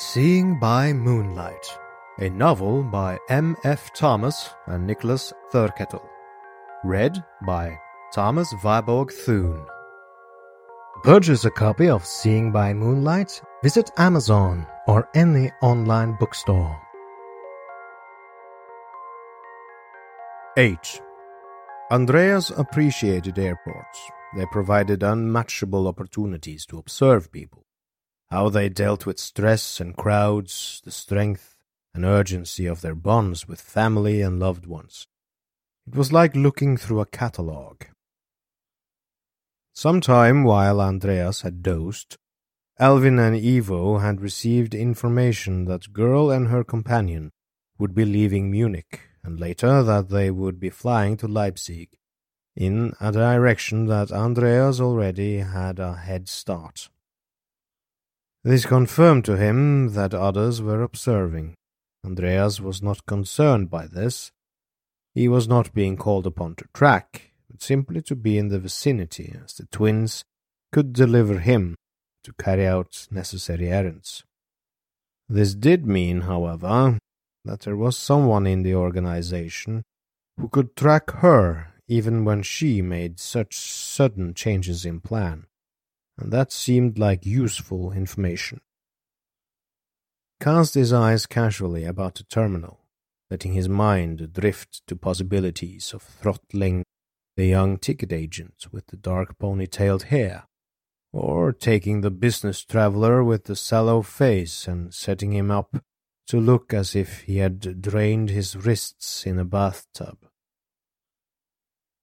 Seeing by Moonlight, a novel by M. F. Thomas and Nicholas Thurkettle. Read by Thomas Viborg Thune. Purchase a copy of Seeing by Moonlight, visit Amazon or any online bookstore. H. Andreas appreciated airports. They provided unmatchable opportunities to observe people how they dealt with stress and crowds, the strength and urgency of their bonds with family and loved ones. It was like looking through a catalogue. Sometime while Andreas had dozed, Alvin and Ivo had received information that girl and her companion would be leaving Munich, and later that they would be flying to Leipzig, in a direction that Andreas already had a head start. This confirmed to him that others were observing. Andreas was not concerned by this. He was not being called upon to track, but simply to be in the vicinity, as the twins could deliver him to carry out necessary errands. This did mean, however, that there was someone in the organization who could track her even when she made such sudden changes in plan and that seemed like useful information. Cast his eyes casually about the terminal, letting his mind drift to possibilities of throttling the young ticket agent with the dark ponytailed hair, or taking the business traveler with the sallow face and setting him up to look as if he had drained his wrists in a bathtub.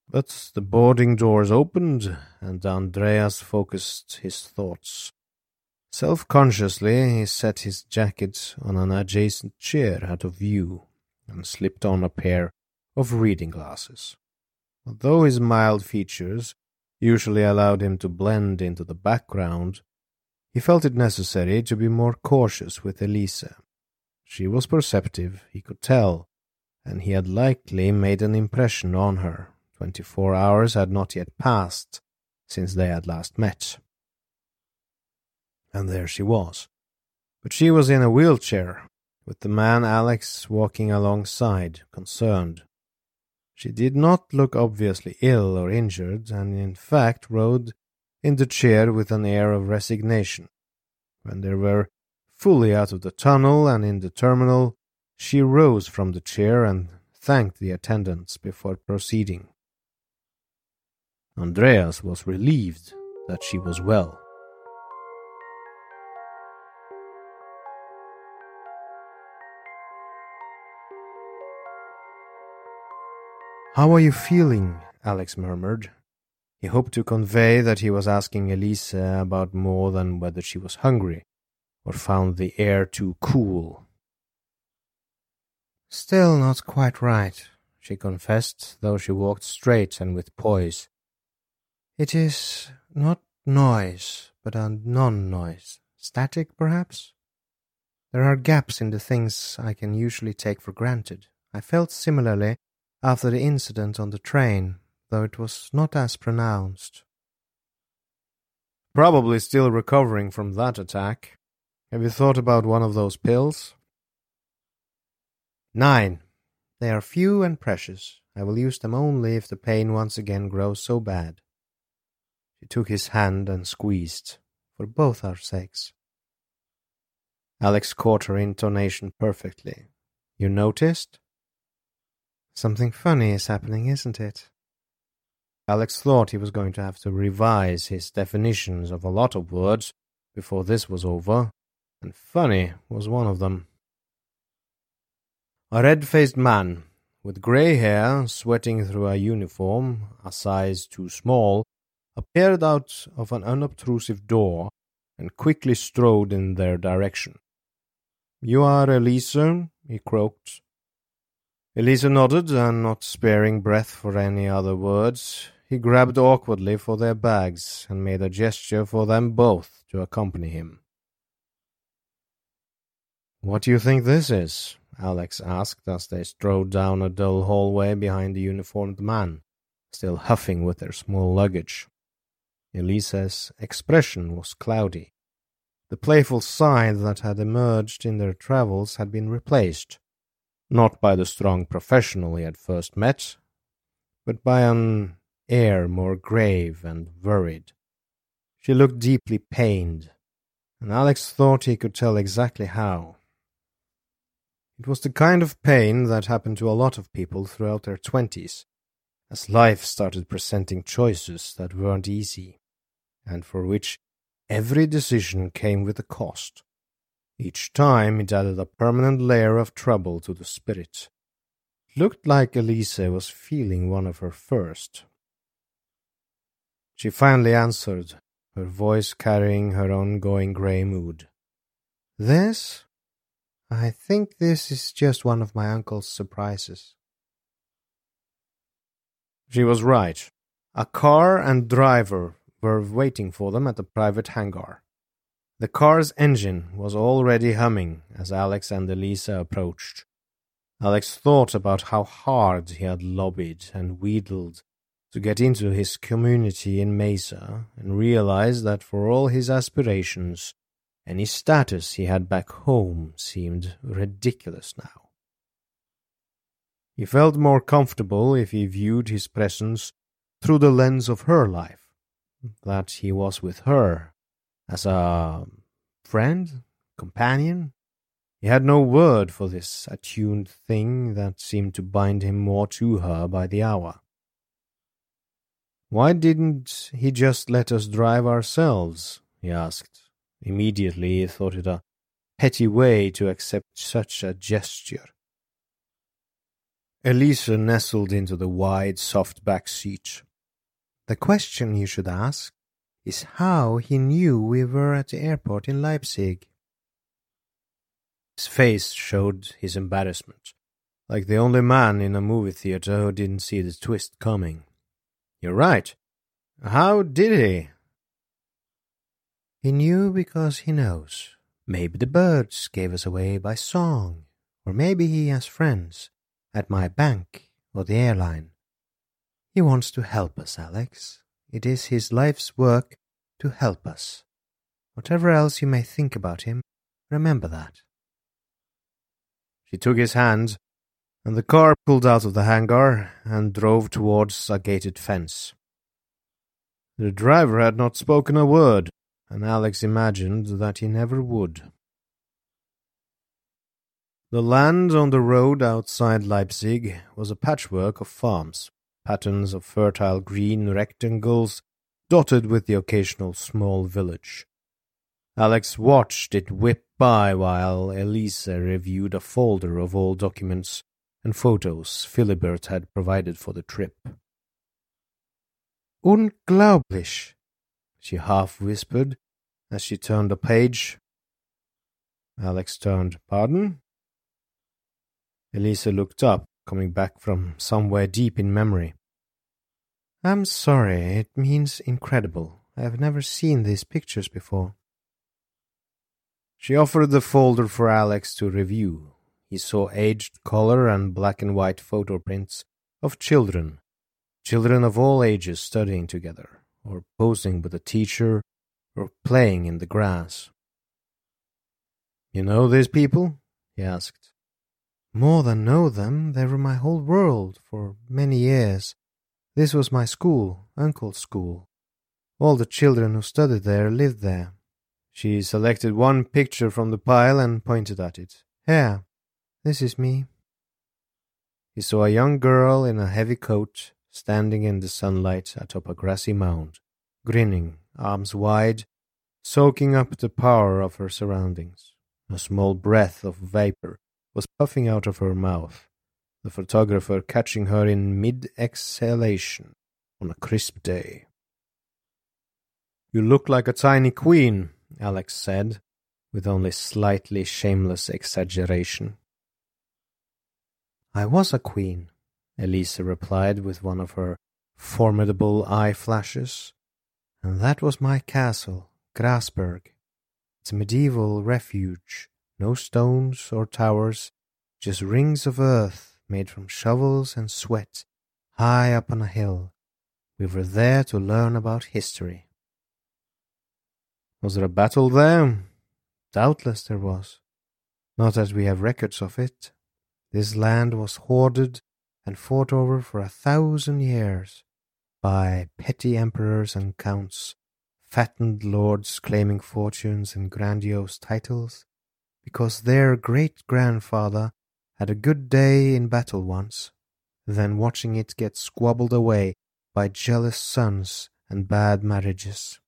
But the boarding doors opened, and Andreas focused his thoughts. Self consciously, he set his jacket on an adjacent chair out of view and slipped on a pair of reading glasses. Although his mild features usually allowed him to blend into the background, he felt it necessary to be more cautious with Elisa. She was perceptive, he could tell, and he had likely made an impression on her Twenty-four hours had not yet passed since they had last met. And there she was. But she was in a wheelchair, with the man Alex walking alongside, concerned. She did not look obviously ill or injured, and in fact rode in the chair with an air of resignation. When they were fully out of the tunnel and in the terminal, she rose from the chair and thanked the attendants before proceeding. Andreas was relieved that she was well. How are you feeling? Alex murmured. He hoped to convey that he was asking Elisa about more than whether she was hungry or found the air too cool. Still not quite right, she confessed, though she walked straight and with poise. It is not noise, but a non noise. Static, perhaps? There are gaps in the things I can usually take for granted. I felt similarly after the incident on the train, though it was not as pronounced. Probably still recovering from that attack. Have you thought about one of those pills? Nine. They are few and precious. I will use them only if the pain once again grows so bad. She took his hand and squeezed, for both our sakes. Alex caught her intonation perfectly. You noticed? Something funny is happening, isn't it? Alex thought he was going to have to revise his definitions of a lot of words before this was over, and funny was one of them. A red faced man, with grey hair, sweating through a uniform a size too small, appeared out of an unobtrusive door and quickly strode in their direction. You are Elisa? he croaked. Elisa nodded, and not sparing breath for any other words, he grabbed awkwardly for their bags and made a gesture for them both to accompany him. What do you think this is? Alex asked as they strode down a dull hallway behind the uniformed man, still huffing with their small luggage. Elisa's expression was cloudy. The playful side that had emerged in their travels had been replaced, not by the strong professional he had first met, but by an air more grave and worried. She looked deeply pained, and Alex thought he could tell exactly how. It was the kind of pain that happened to a lot of people throughout their twenties, as life started presenting choices that weren't easy, and for which every decision came with a cost. Each time it added a permanent layer of trouble to the spirit. It looked like Elise was feeling one of her first. She finally answered, her voice carrying her ongoing grey mood. This? I think this is just one of my uncle's surprises. She was right. A car and driver were waiting for them at the private hangar. The car's engine was already humming as Alex and Elisa approached. Alex thought about how hard he had lobbied and wheedled to get into his community in Mesa and realized that for all his aspirations, any status he had back home seemed ridiculous now. He felt more comfortable if he viewed his presence through the lens of her life, that he was with her as a friend, companion. He had no word for this attuned thing that seemed to bind him more to her by the hour. Why didn't he just let us drive ourselves? he asked. Immediately he thought it a petty way to accept such a gesture. Elisa nestled into the wide, soft back seat. The question you should ask is how he knew we were at the airport in Leipzig. His face showed his embarrassment, like the only man in a movie theater who didn't see the twist coming. You're right. How did he? He knew because he knows. Maybe the birds gave us away by song, or maybe he has friends at my bank or the airline. He wants to help us, Alex. It is his life's work to help us. Whatever else you may think about him, remember that. She took his hand and the car pulled out of the hangar and drove towards a gated fence. The driver had not spoken a word, and Alex imagined that he never would. The land on the road outside Leipzig was a patchwork of farms, patterns of fertile green rectangles dotted with the occasional small village. Alex watched it whip by while Elisa reviewed a folder of old documents and photos Philibert had provided for the trip. Unglaublich, she half whispered as she turned a page. Alex turned. Pardon? Elisa looked up, coming back from somewhere deep in memory. I'm sorry, it means incredible. I have never seen these pictures before. She offered the folder for Alex to review, he saw aged color and black and white photo prints of children, children of all ages studying together, or posing with a teacher, or playing in the grass. You know these people? he asked. More than know them, they were my whole world for many years. This was my school, uncle's school. All the children who studied there lived there. She selected one picture from the pile and pointed at it. Here, this is me. He saw a young girl in a heavy coat standing in the sunlight atop a grassy mound, grinning, arms wide, soaking up the power of her surroundings. A small breath of vapor was puffing out of her mouth, the photographer catching her in mid exhalation on a crisp day. You look like a tiny queen, Alex said, with only slightly shameless exaggeration. I was a queen, Elisa replied with one of her formidable eye flashes. And that was my castle, Grasberg. It's a medieval refuge, no stones or towers, just rings of earth made from shovels and sweat, high up on a hill. We were there to learn about history. Was there a battle there? Doubtless there was. Not that we have records of it. This land was hoarded and fought over for a thousand years by petty emperors and counts, fattened lords claiming fortunes and grandiose titles, because their great grandfather had a good day in battle once, then watching it get squabbled away by jealous sons and bad marriages.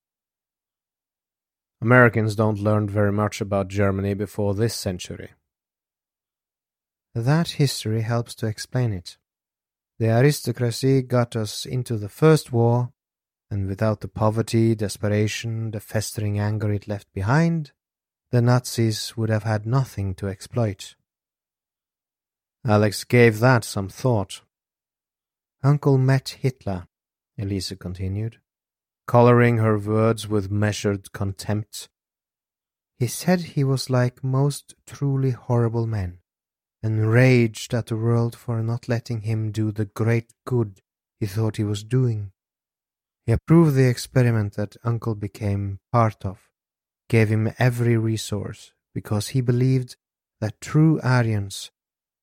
Americans don't learn very much about Germany before this century. That history helps to explain it. The aristocracy got us into the First War, and without the poverty, desperation, the festering anger it left behind, the Nazis would have had nothing to exploit. Alex gave that some thought. Uncle met Hitler, Elisa continued coloring her words with measured contempt. He said he was like most truly horrible men, and raged at the world for not letting him do the great good he thought he was doing. He approved the experiment that Uncle became part of, gave him every resource, because he believed that true Aryans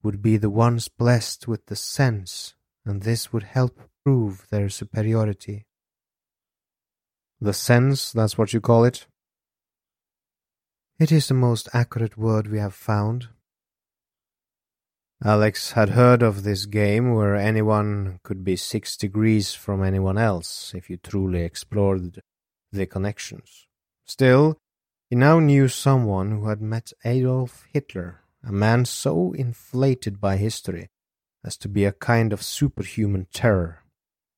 would be the ones blessed with the sense, and this would help prove their superiority. The sense, that's what you call it? It is the most accurate word we have found. Alex had heard of this game where anyone could be six degrees from anyone else if you truly explored the connections. Still, he now knew someone who had met Adolf Hitler, a man so inflated by history as to be a kind of superhuman terror.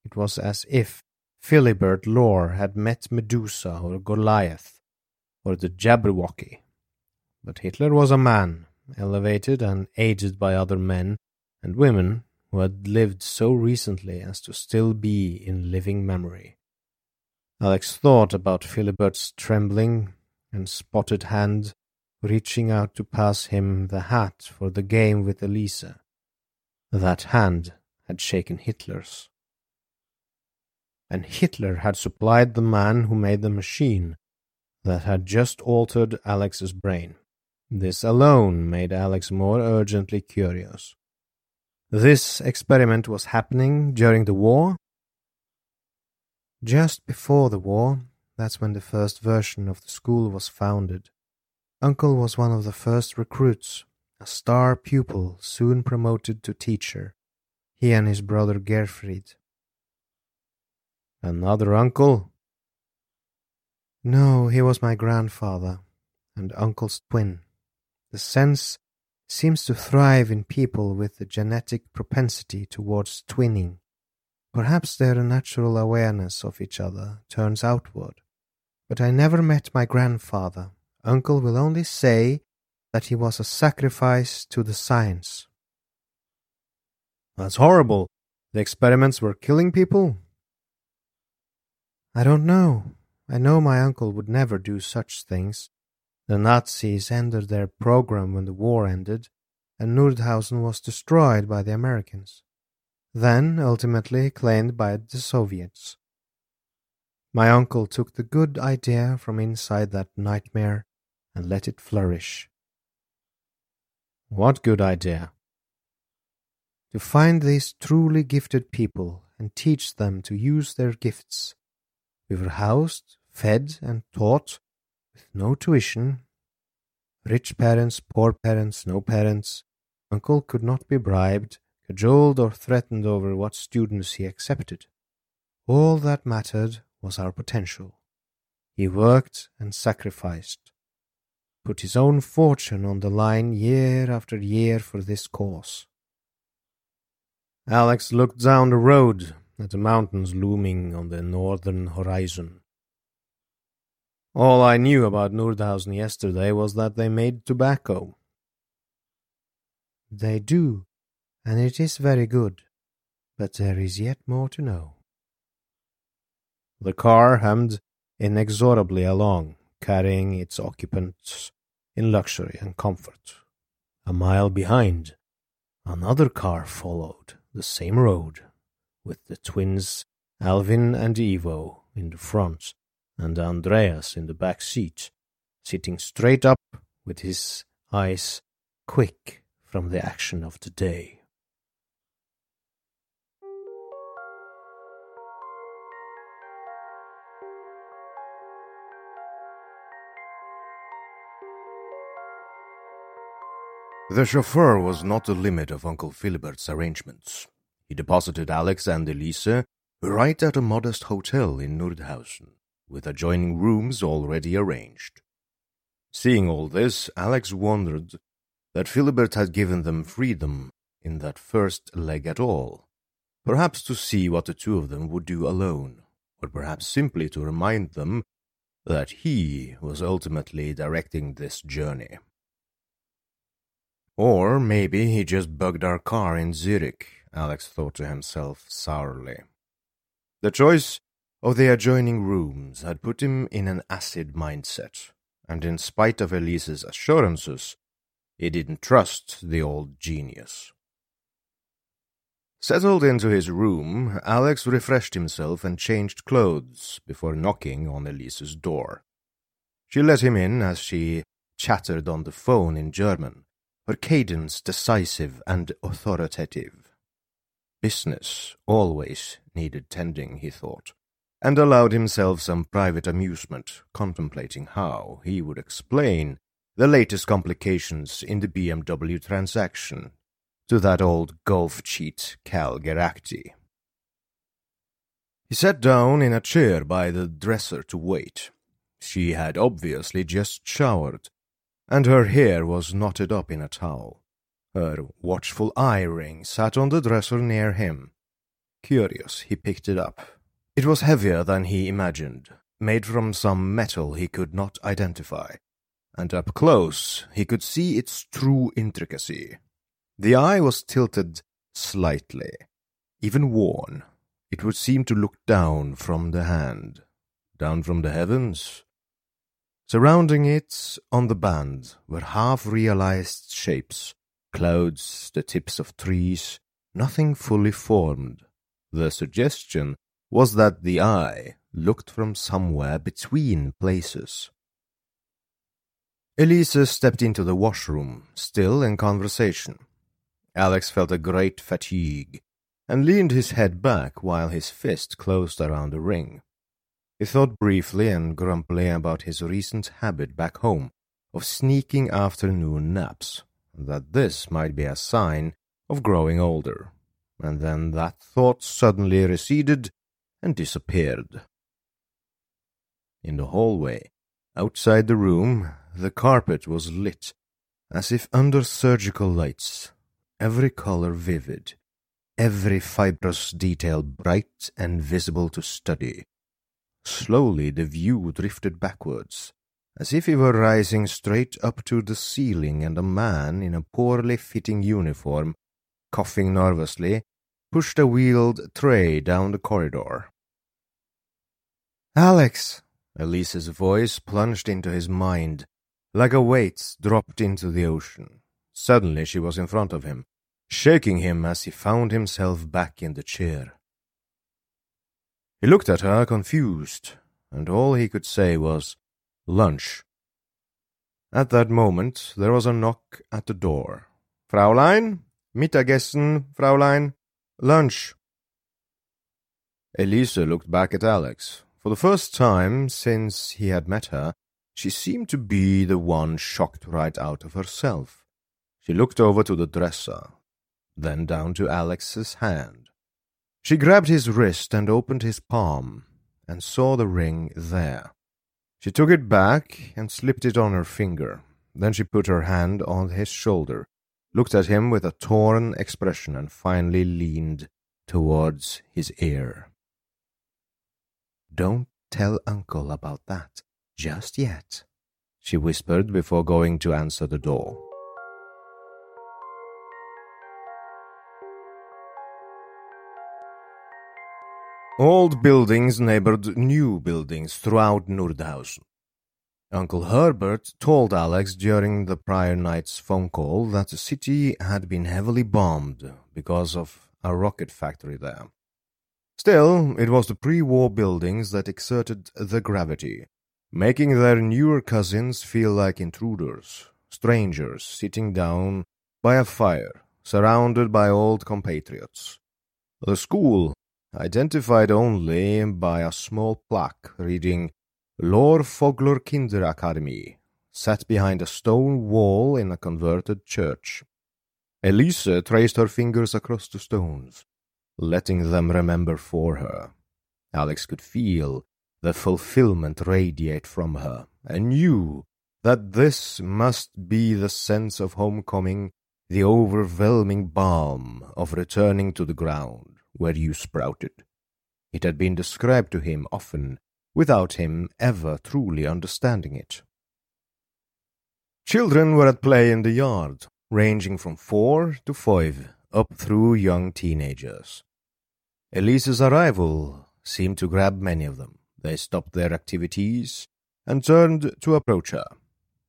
It was as if Philibert Lore had met Medusa or Goliath or the Jabberwocky. But Hitler was a man, elevated and aged by other men and women who had lived so recently as to still be in living memory. Alex thought about Philibert's trembling and spotted hand reaching out to pass him the hat for the game with Elisa. That hand had shaken Hitler's and Hitler had supplied the man who made the machine that had just altered Alex's brain. This alone made Alex more urgently curious. This experiment was happening during the war? Just before the war, that's when the first version of the school was founded. Uncle was one of the first recruits, a star pupil soon promoted to teacher. He and his brother Gerfried Another uncle? No, he was my grandfather, and uncle's twin. The sense seems to thrive in people with the genetic propensity towards twinning. Perhaps their natural awareness of each other turns outward. But I never met my grandfather. Uncle will only say that he was a sacrifice to the science. That's horrible. The experiments were killing people? I don't know. I know my uncle would never do such things. The Nazis ended their program when the war ended, and Nordhausen was destroyed by the Americans, then ultimately claimed by the Soviets. My uncle took the good idea from inside that nightmare and let it flourish. What good idea? To find these truly gifted people and teach them to use their gifts we were housed, fed, and taught with no tuition. Rich parents, poor parents, no parents. Uncle could not be bribed, cajoled, or threatened over what students he accepted. All that mattered was our potential. He worked and sacrificed, put his own fortune on the line year after year for this cause. Alex looked down the road at the mountains looming on the northern horizon. All I knew about Nordhausen yesterday was that they made tobacco. They do, and it is very good, but there is yet more to know. The car hummed inexorably along, carrying its occupants in luxury and comfort. A mile behind, another car followed the same road with the twins Alvin and Ivo in the front and Andreas in the back seat, sitting straight up with his eyes quick from the action of the day. The chauffeur was not the limit of Uncle Philibert's arrangements. He deposited Alex and Elise right at a modest hotel in Nordhausen, with adjoining rooms already arranged. Seeing all this, Alex wondered that Philibert had given them freedom in that first leg at all, perhaps to see what the two of them would do alone, or perhaps simply to remind them that he was ultimately directing this journey. Or maybe he just bugged our car in Zurich, Alex thought to himself sourly. The choice of the adjoining rooms had put him in an acid mindset, and in spite of Elise's assurances, he didn't trust the old genius. Settled into his room, Alex refreshed himself and changed clothes before knocking on Elise's door. She let him in as she chattered on the phone in German, her cadence decisive and authoritative. Business always needed tending, he thought, and allowed himself some private amusement, contemplating how he would explain the latest complications in the BMW transaction to that old golf cheat Cal Geracti. He sat down in a chair by the dresser to wait. She had obviously just showered, and her hair was knotted up in a towel. Her watchful eye ring sat on the dresser near him. Curious, he picked it up. It was heavier than he imagined, made from some metal he could not identify, and up close he could see its true intricacy. The eye was tilted slightly, even worn. It would seem to look down from the hand, down from the heavens, Surrounding it on the band were half realized shapes clouds, the tips of trees, nothing fully formed. The suggestion was that the eye looked from somewhere between places. Elise stepped into the washroom, still in conversation. Alex felt a great fatigue and leaned his head back while his fist closed around the ring. He thought briefly and grumpily about his recent habit back home of sneaking afternoon naps, that this might be a sign of growing older, and then that thought suddenly receded and disappeared. In the hallway, outside the room, the carpet was lit, as if under surgical lights, every color vivid, every fibrous detail bright and visible to study. Slowly the view drifted backwards, as if he were rising straight up to the ceiling, and a man in a poorly fitting uniform, coughing nervously, pushed a wheeled tray down the corridor. Alex! Elise's voice plunged into his mind, like a weight dropped into the ocean. Suddenly she was in front of him, shaking him as he found himself back in the chair. He looked at her, confused, and all he could say was, Lunch. At that moment there was a knock at the door. Fraulein? Mittagessen, Fraulein? Lunch. Elise looked back at Alex. For the first time since he had met her, she seemed to be the one shocked right out of herself. She looked over to the dresser, then down to Alex's hand. She grabbed his wrist and opened his palm, and saw the ring there. She took it back and slipped it on her finger. Then she put her hand on his shoulder, looked at him with a torn expression, and finally leaned towards his ear. Don't tell Uncle about that just yet, she whispered before going to answer the door. Old buildings neighbored new buildings throughout Nordhausen. Uncle Philibert told Alex during the prior night's phone call that the city had been heavily bombed because of a rocket factory there. Still, it was the pre-war buildings that exerted the gravity, making their newer cousins feel like intruders, strangers sitting down by a fire, surrounded by old compatriots. The school, identified only by a small plaque reading Lord Fogler Kinderakademie, sat behind a stone wall in a converted church. Elise traced her fingers across the stones, letting them remember for her. Alex could feel the fulfillment radiate from her, and knew that this must be the sense of homecoming, the overwhelming balm of returning to the ground where you sprouted. It had been described to him often, without him ever truly understanding it. Children were at play in the yard, ranging from four to five, up through young teenagers. Elise's arrival seemed to grab many of them. They stopped their activities and turned to approach her.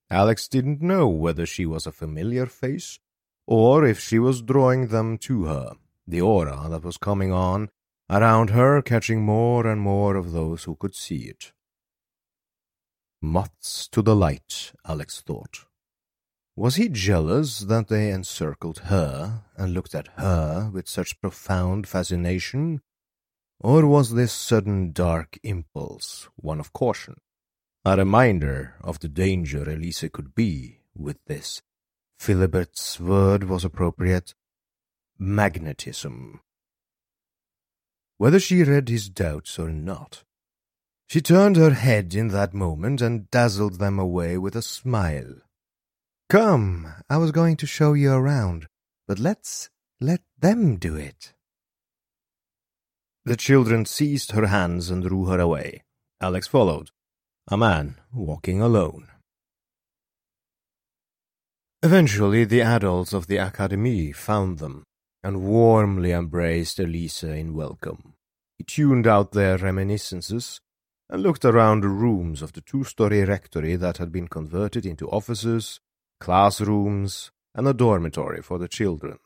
Alex didn't know whether she was a familiar face or if she was drawing them to her, the aura that was coming on around her catching more and more of those who could see it. Moths to the light, Alex thought. Was he jealous that they encircled her and looked at her with such profound fascination? Or was this sudden dark impulse one of caution? A reminder of the danger Elise could be with this. Philibert's word was appropriate. Magnetism. Whether she read his doubts or not, she turned her head in that moment and dazzled them away with a smile. Come, I was going to show you around, but let's let them do it. The children seized her hands and drew her away. Alex followed a man walking alone. Eventually, the adults of the Academy found them and warmly embraced Elisa in welcome. He tuned out their reminiscences and looked around the rooms of the two-story rectory that had been converted into offices, classrooms, and a dormitory for the children.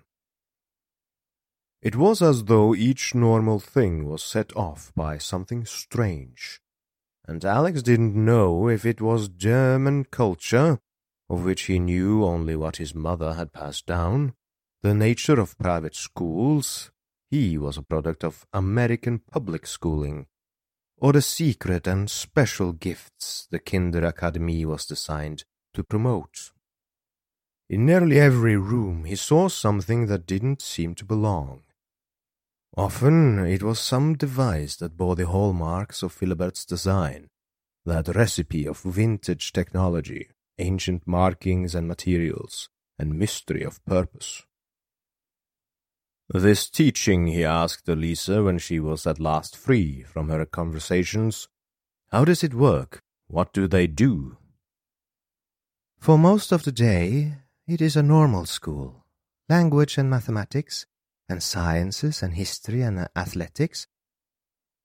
It was as though each normal thing was set off by something strange and Alex didn't know if it was German culture, of which he knew only what his mother had passed down, the nature of private schools, he was a product of American public schooling, or the secret and special gifts the Kinder Kinderakademie was designed to promote. In nearly every room he saw something that didn't seem to belong. Often it was some device that bore the hallmarks of Philibert's design, that recipe of vintage technology, ancient markings and materials, and mystery of purpose. This teaching, he asked Elisa when she was at last free from her conversations. How does it work? What do they do? For most of the day, it is a normal school. Language and mathematics, and sciences and history and athletics,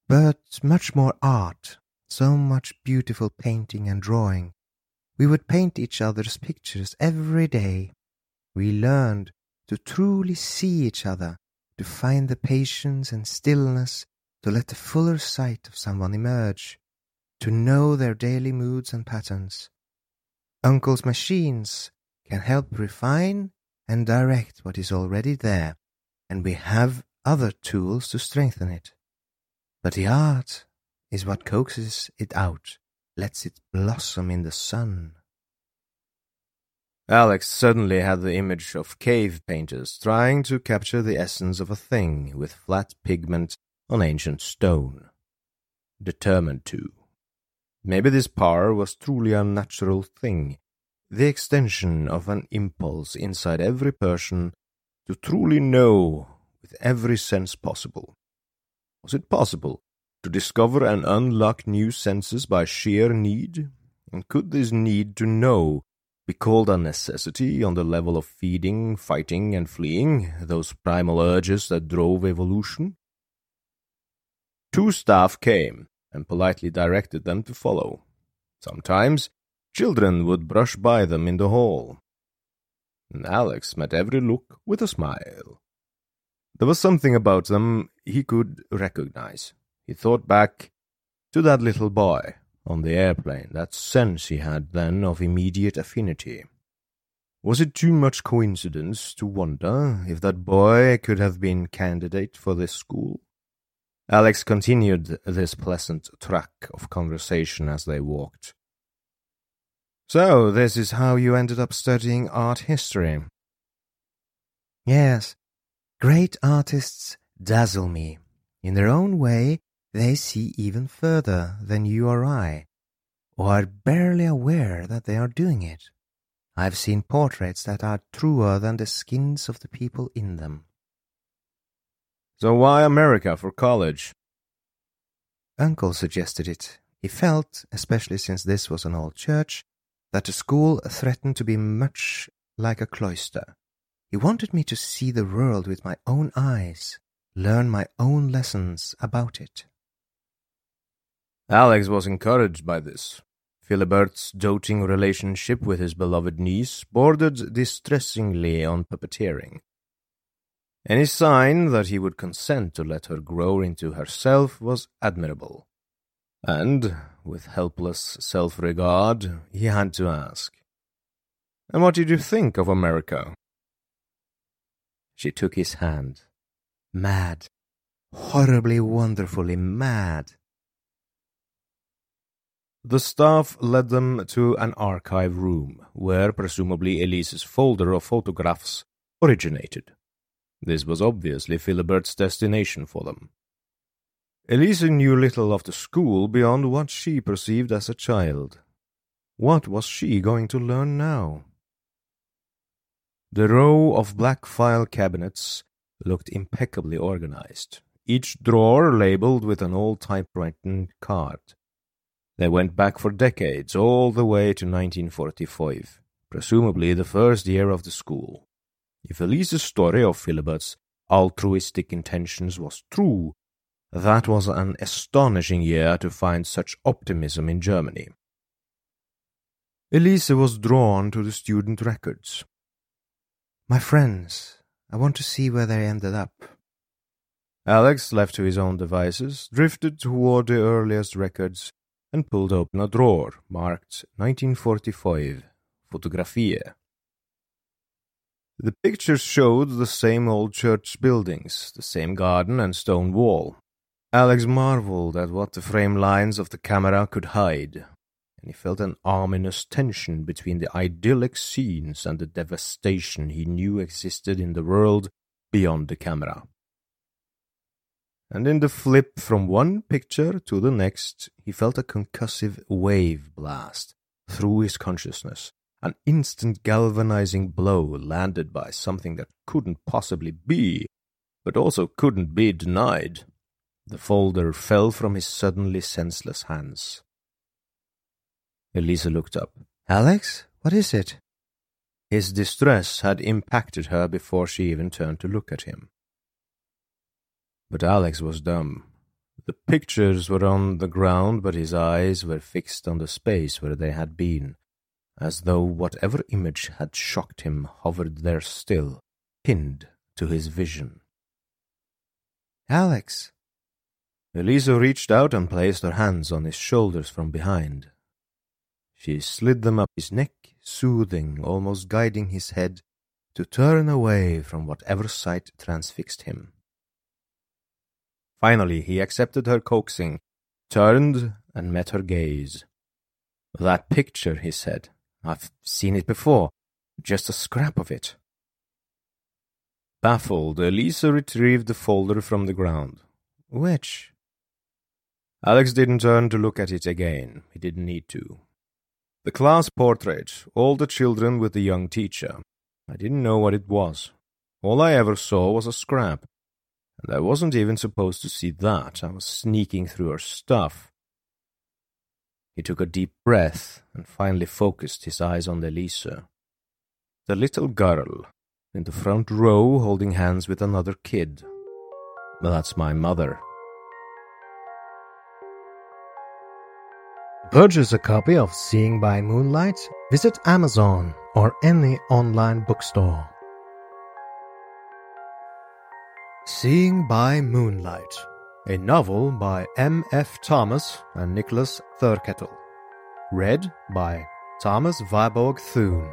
but much more art, so much beautiful painting and drawing. We would paint each other's pictures every day. We learned to truly see each other, to find the patience and stillness, to let the fuller sight of someone emerge, to know their daily moods and patterns. Uncle's machines can help refine and direct what is already there and we have other tools to strengthen it. But the art is what coaxes it out, lets it blossom in the sun. Alex suddenly had the image of cave painters trying to capture the essence of a thing with flat pigment on ancient stone. Determined to. Maybe this power was truly a natural thing, the extension of an impulse inside every person to truly know with every sense possible. Was it possible to discover and unlock new senses by sheer need? And could this need to know be called a necessity on the level of feeding, fighting, and fleeing, those primal urges that drove evolution? Two staff came and politely directed them to follow. Sometimes children would brush by them in the hall, and Alex met every look with a smile. There was something about them he could recognize. He thought back to that little boy on the airplane, that sense he had then of immediate affinity. Was it too much coincidence to wonder if that boy could have been candidate for this school? Alex continued this pleasant track of conversation as they walked. So, this is how you ended up studying art history. Yes, great artists dazzle me. In their own way, they see even further than you or I, or are barely aware that they are doing it. I've seen portraits that are truer than the skins of the people in them. So why America for college? Uncle suggested it. He felt, especially since this was an old church, that the school threatened to be much like a cloister. He wanted me to see the world with my own eyes, learn my own lessons about it. Alex was encouraged by this. Philibert's doting relationship with his beloved niece bordered distressingly on puppeteering. Any sign that he would consent to let her grow into herself was admirable. And, with helpless self regard, he had to ask, And what did you think of America? She took his hand. Mad. Horribly wonderfully mad. The staff led them to an archive room, where presumably Elise's folder of photographs originated. This was obviously Philibert's destination for them. Elise knew little of the school beyond what she perceived as a child. What was she going to learn now? The row of black file cabinets looked impeccably organized, each drawer labeled with an old typewritten card. They went back for decades, all the way to 1945, presumably the first year of the school. If Elise's story of Philibert's altruistic intentions was true, that was an astonishing year to find such optimism in Germany. Elise was drawn to the student records. My friends, I want to see where they ended up. Alex, left to his own devices, drifted toward the earliest records and pulled open a drawer marked 1945 Fotografie. The pictures showed the same old church buildings, the same garden and stone wall. Alex marveled at what the frame lines of the camera could hide, and he felt an ominous tension between the idyllic scenes and the devastation he knew existed in the world beyond the camera and in the flip from one picture to the next, he felt a concussive wave blast through his consciousness, an instant galvanizing blow landed by something that couldn't possibly be, but also couldn't be denied. The folder fell from his suddenly senseless hands. Elisa looked up. Alex, what is it? His distress had impacted her before she even turned to look at him. But Alex was dumb. The pictures were on the ground, but his eyes were fixed on the space where they had been, as though whatever image had shocked him hovered there still, pinned to his vision. Alex! Elisa reached out and placed her hands on his shoulders from behind. She slid them up his neck, soothing, almost guiding his head to turn away from whatever sight transfixed him. Finally, he accepted her coaxing, turned, and met her gaze. That picture, he said. I've seen it before. Just a scrap of it. Baffled, Elisa retrieved the folder from the ground. Which? Alex didn't turn to look at it again. He didn't need to. The class portrait, all the children with the young teacher. I didn't know what it was. All I ever saw was a scrap. And I wasn't even supposed to see that. I was sneaking through her stuff. He took a deep breath and finally focused his eyes on Elisa. The little girl in the front row holding hands with another kid. That's my mother. Purchase a copy of Seeing by Moonlight, visit Amazon or any online bookstore. Seeing by Moonlight, a novel by M. F. Thomas and Nicholas Thurkettle. Read by Thomas Viborg Thune.